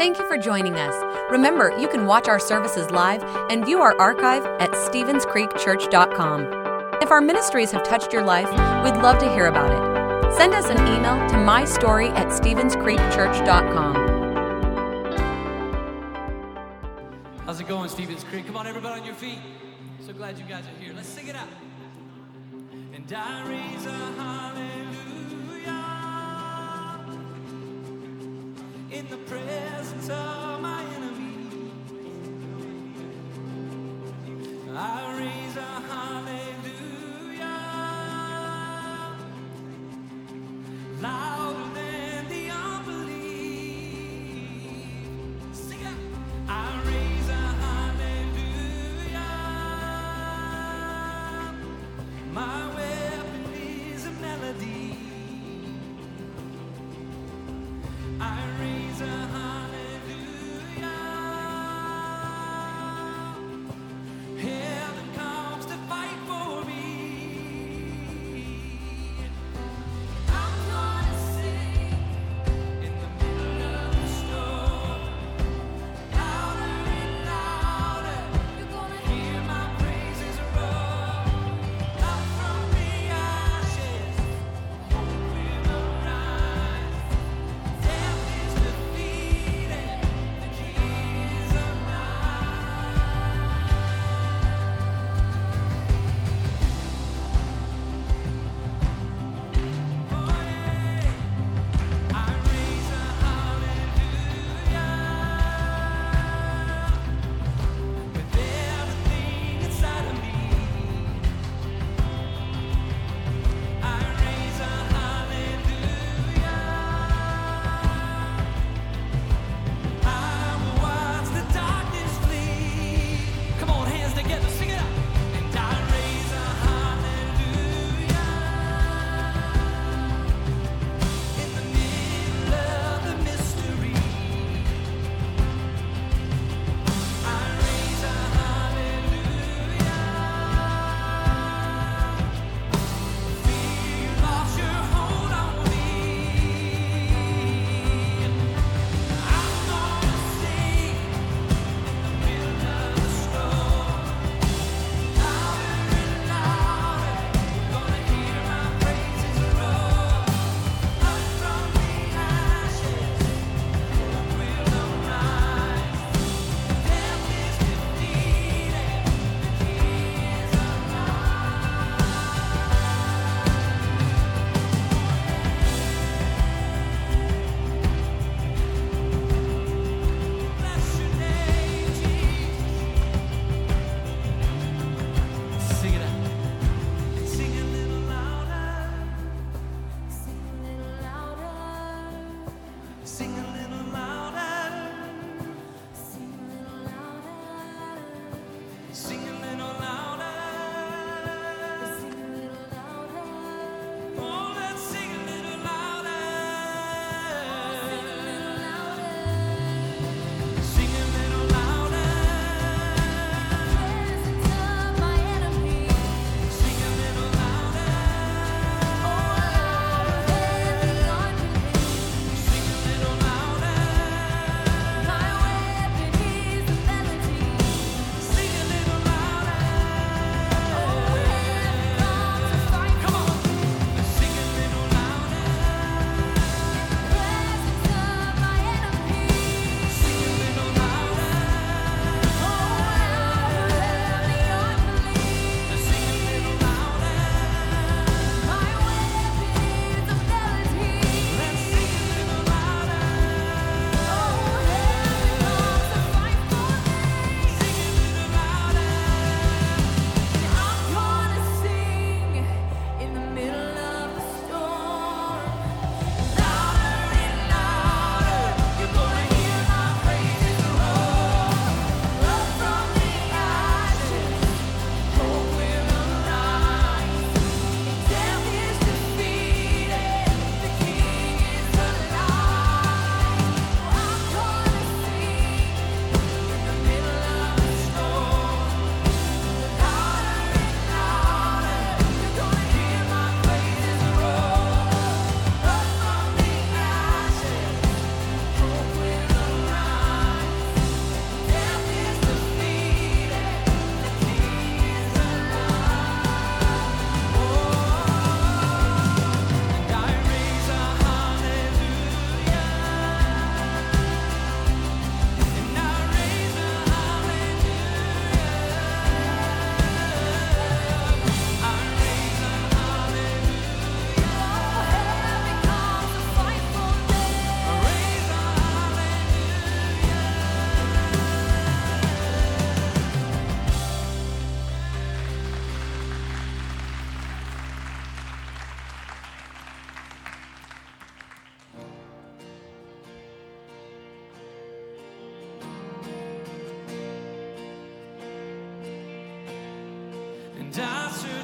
Thank you for joining us. Remember, you can watch our services live and view our archive at StevensCreekChurch.com. If our ministries have touched your life, we'd love to hear about it. Send us an email to mystory at StevensCreekChurch.com. How's it going, Stevens Creek? Come on, everybody on your feet. So glad you guys are here. Let's sing it out. And I raise a hallelujah. in the presence of my enemies. I raise a high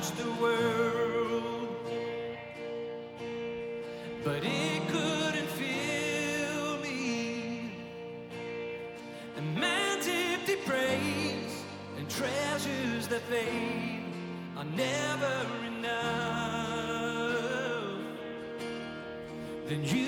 touch the world, but it couldn't fill me. And man's empty praise and treasures that fade are never enough. Then you.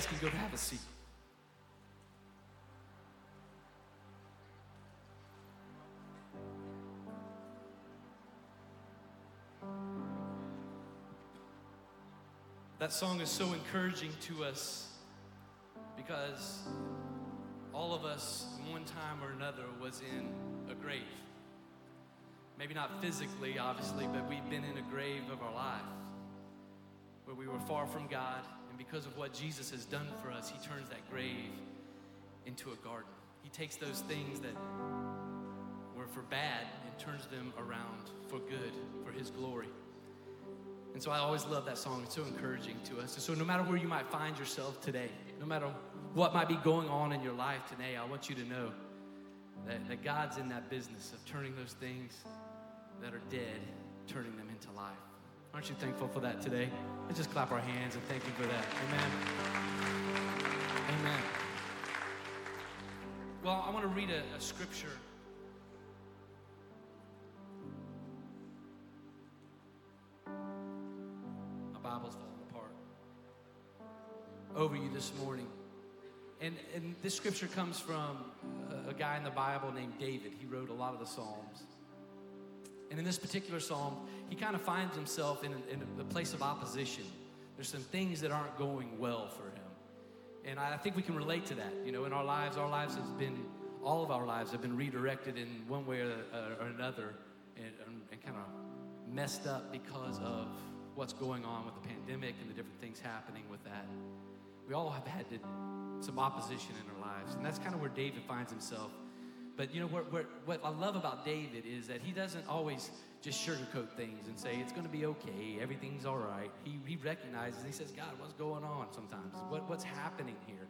Guys can go to have a seat. That song is so encouraging to us because all of us, one time or another, was in a grave. Maybe not physically, obviously, but we've been in a grave of our life where we were far from God, because of what Jesus has done for us, He turns that grave into a garden. He takes those things that were for bad and turns them around for good, for His glory. And so I always love that song. It's so encouraging to us. And so no matter where you might find yourself today, no matter what might be going on in your life today, I want you to know that, that God's in that business of turning those things that are dead, turning them into life. Aren't you thankful for that today? Let's just clap our hands and thank Him for that. Amen. Amen. Well, I want to read a, a scripture. My Bible's falling apart. Over you this morning. And, and this scripture comes from a, a guy in the Bible named David. He wrote a lot of the Psalms. And in this particular psalm, he kind of finds himself in a, in a place of opposition. There's some things that aren't going well for him. And I, think we can relate to that. You know, in our lives, our lives has been, all of our lives have been redirected in one way or, or another and, and, and kind of messed up because of what's going on with the pandemic and the different things happening with that. We all have had to, some opposition in our lives. And that's kind of where David finds himself. But you know what, what, what I love about David is that he doesn't always just sugarcoat things and say it's going to be okay, everything's all right. He, he recognizes, he says, God, what's going on sometimes? What, what's happening here?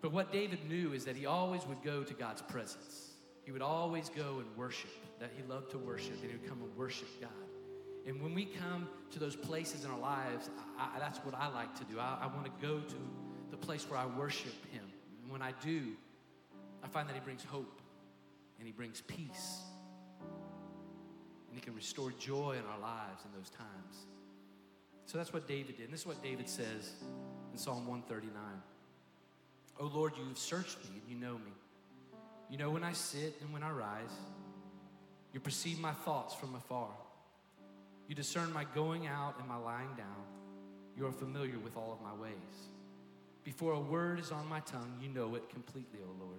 But what David knew is that he always would go to God's presence. He would always go and worship, that he loved to worship, and he would come and worship God. And when we come to those places in our lives, I, that's what I like to do. I, I want to go to the place where I worship him. And when I do, I find that He brings hope and He brings peace. And He can restore joy in our lives in those times. So that's what David did. And this is what David says in Psalm 139 Oh Lord, you've searched me and you know me. You know when I sit and when I rise. You perceive my thoughts from afar. You discern my going out and my lying down. You are familiar with all of my ways. Before a word is on my tongue, you know it completely, O Lord.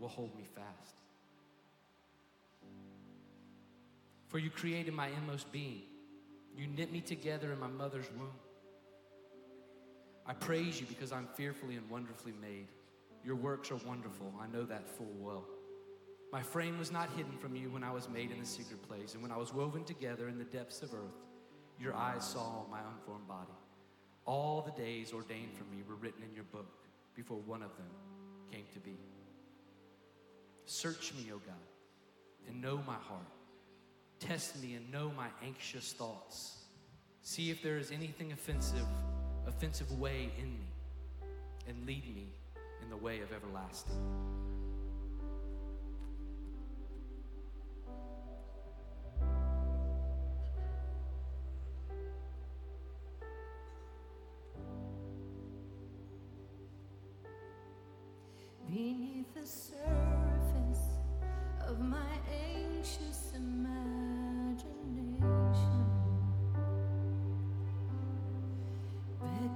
will hold me fast. For you created my inmost being. You knit me together in my mother's womb. I praise you because I'm fearfully and wonderfully made. Your works are wonderful. I know that full well. My frame was not hidden from you when I was made in the secret place, and when I was woven together in the depths of earth, your eyes saw my unformed body. All the days ordained for me were written in your book before one of them came to be. Search me, O God, and know my heart. Test me and know my anxious thoughts. See if there is anything offensive, offensive way in me, and lead me in the way of everlasting. Beneath the surface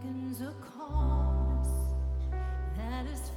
beckons a calmness. That is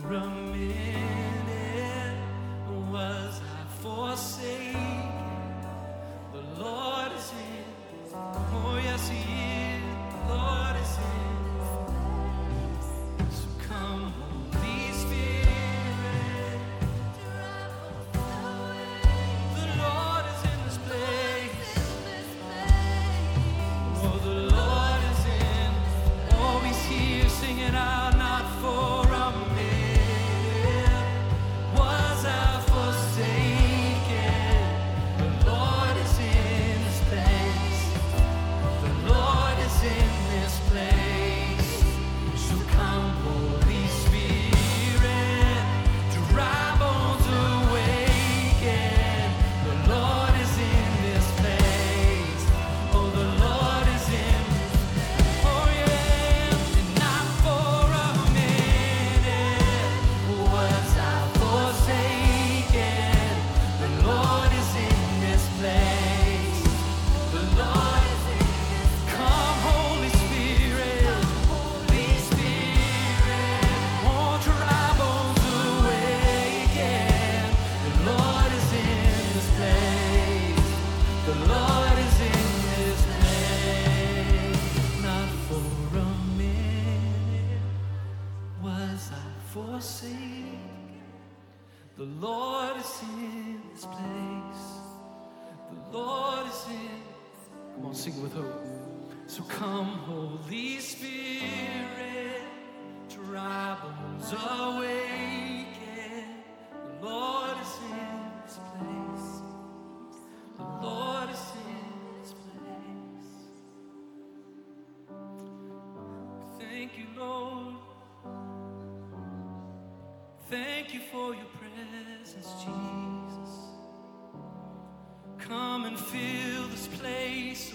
for a come, Holy Spirit, bones awaken. The Lord is in this place. The Lord is in this place. Thank you, Lord. Thank you for your presence, Jesus. Come and fill this place,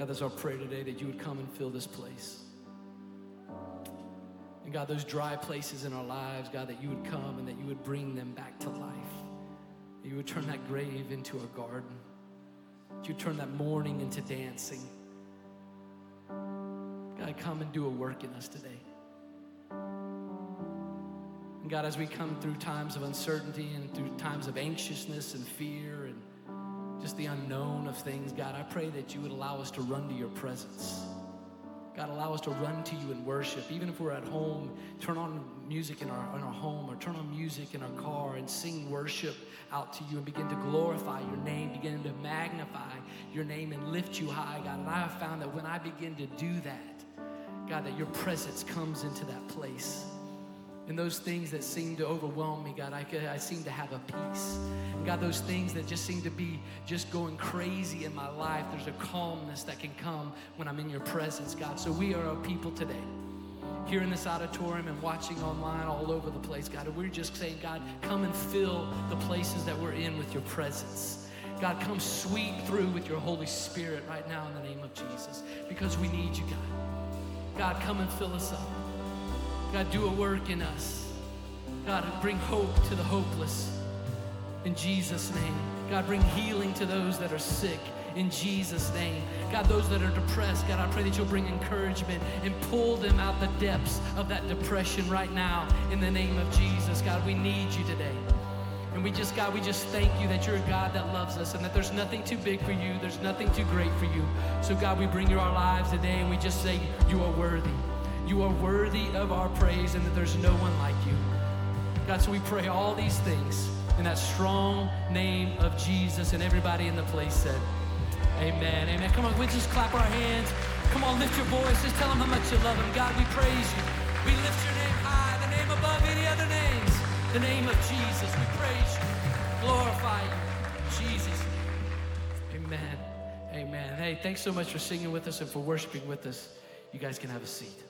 God, that's our prayer today that you would come and fill this place. And God, those dry places in our lives, God, that you would come and that you would bring them back to life. That you would turn that grave into a garden. That you turn that mourning into dancing. God, come and do a work in us today. And God, as we come through times of uncertainty and through times of anxiousness and fear just the unknown of things, God, I pray that you would allow us to run to your presence. God, allow us to run to you in worship. Even if we're at home, turn on music in our, in our home or turn on music in our car and sing worship out to you and begin to glorify your name, begin to magnify your name and lift you high, God. And I have found that when I begin to do that, God, that your presence comes into that place. And those things that seem to overwhelm me, God, I, I seem to have a peace. And God, those things that just seem to be just going crazy in my life, there's a calmness that can come when I'm in your presence, God. So we are a people today, here in this auditorium and watching online all over the place, God. And we're just saying, God, come and fill the places that we're in with your presence. God, come sweep through with your Holy Spirit right now in the name of Jesus because we need you, God. God, come and fill us up. God, do a work in us. God, bring hope to the hopeless. In Jesus' name. God, bring healing to those that are sick. In Jesus' name. God, those that are depressed, God, I pray that you'll bring encouragement and pull them out the depths of that depression right now. In the name of Jesus. God, we need you today. And we just, God, we just thank you that you're a God that loves us and that there's nothing too big for you, there's nothing too great for you. So, God, we bring you our lives today and we just say, You are worthy. You are worthy of our praise and that there's no one like you. God, so we pray all these things in that strong name of Jesus. And everybody in the place said, Amen. Amen. Come on, we just clap our hands. Come on, lift your voice. Just tell them how much you love them. God, we praise you. We lift your name high, the name above any other names. The name of Jesus. We praise you. Glorify you. Jesus. Amen. Amen. Hey, thanks so much for singing with us and for worshiping with us. You guys can have a seat.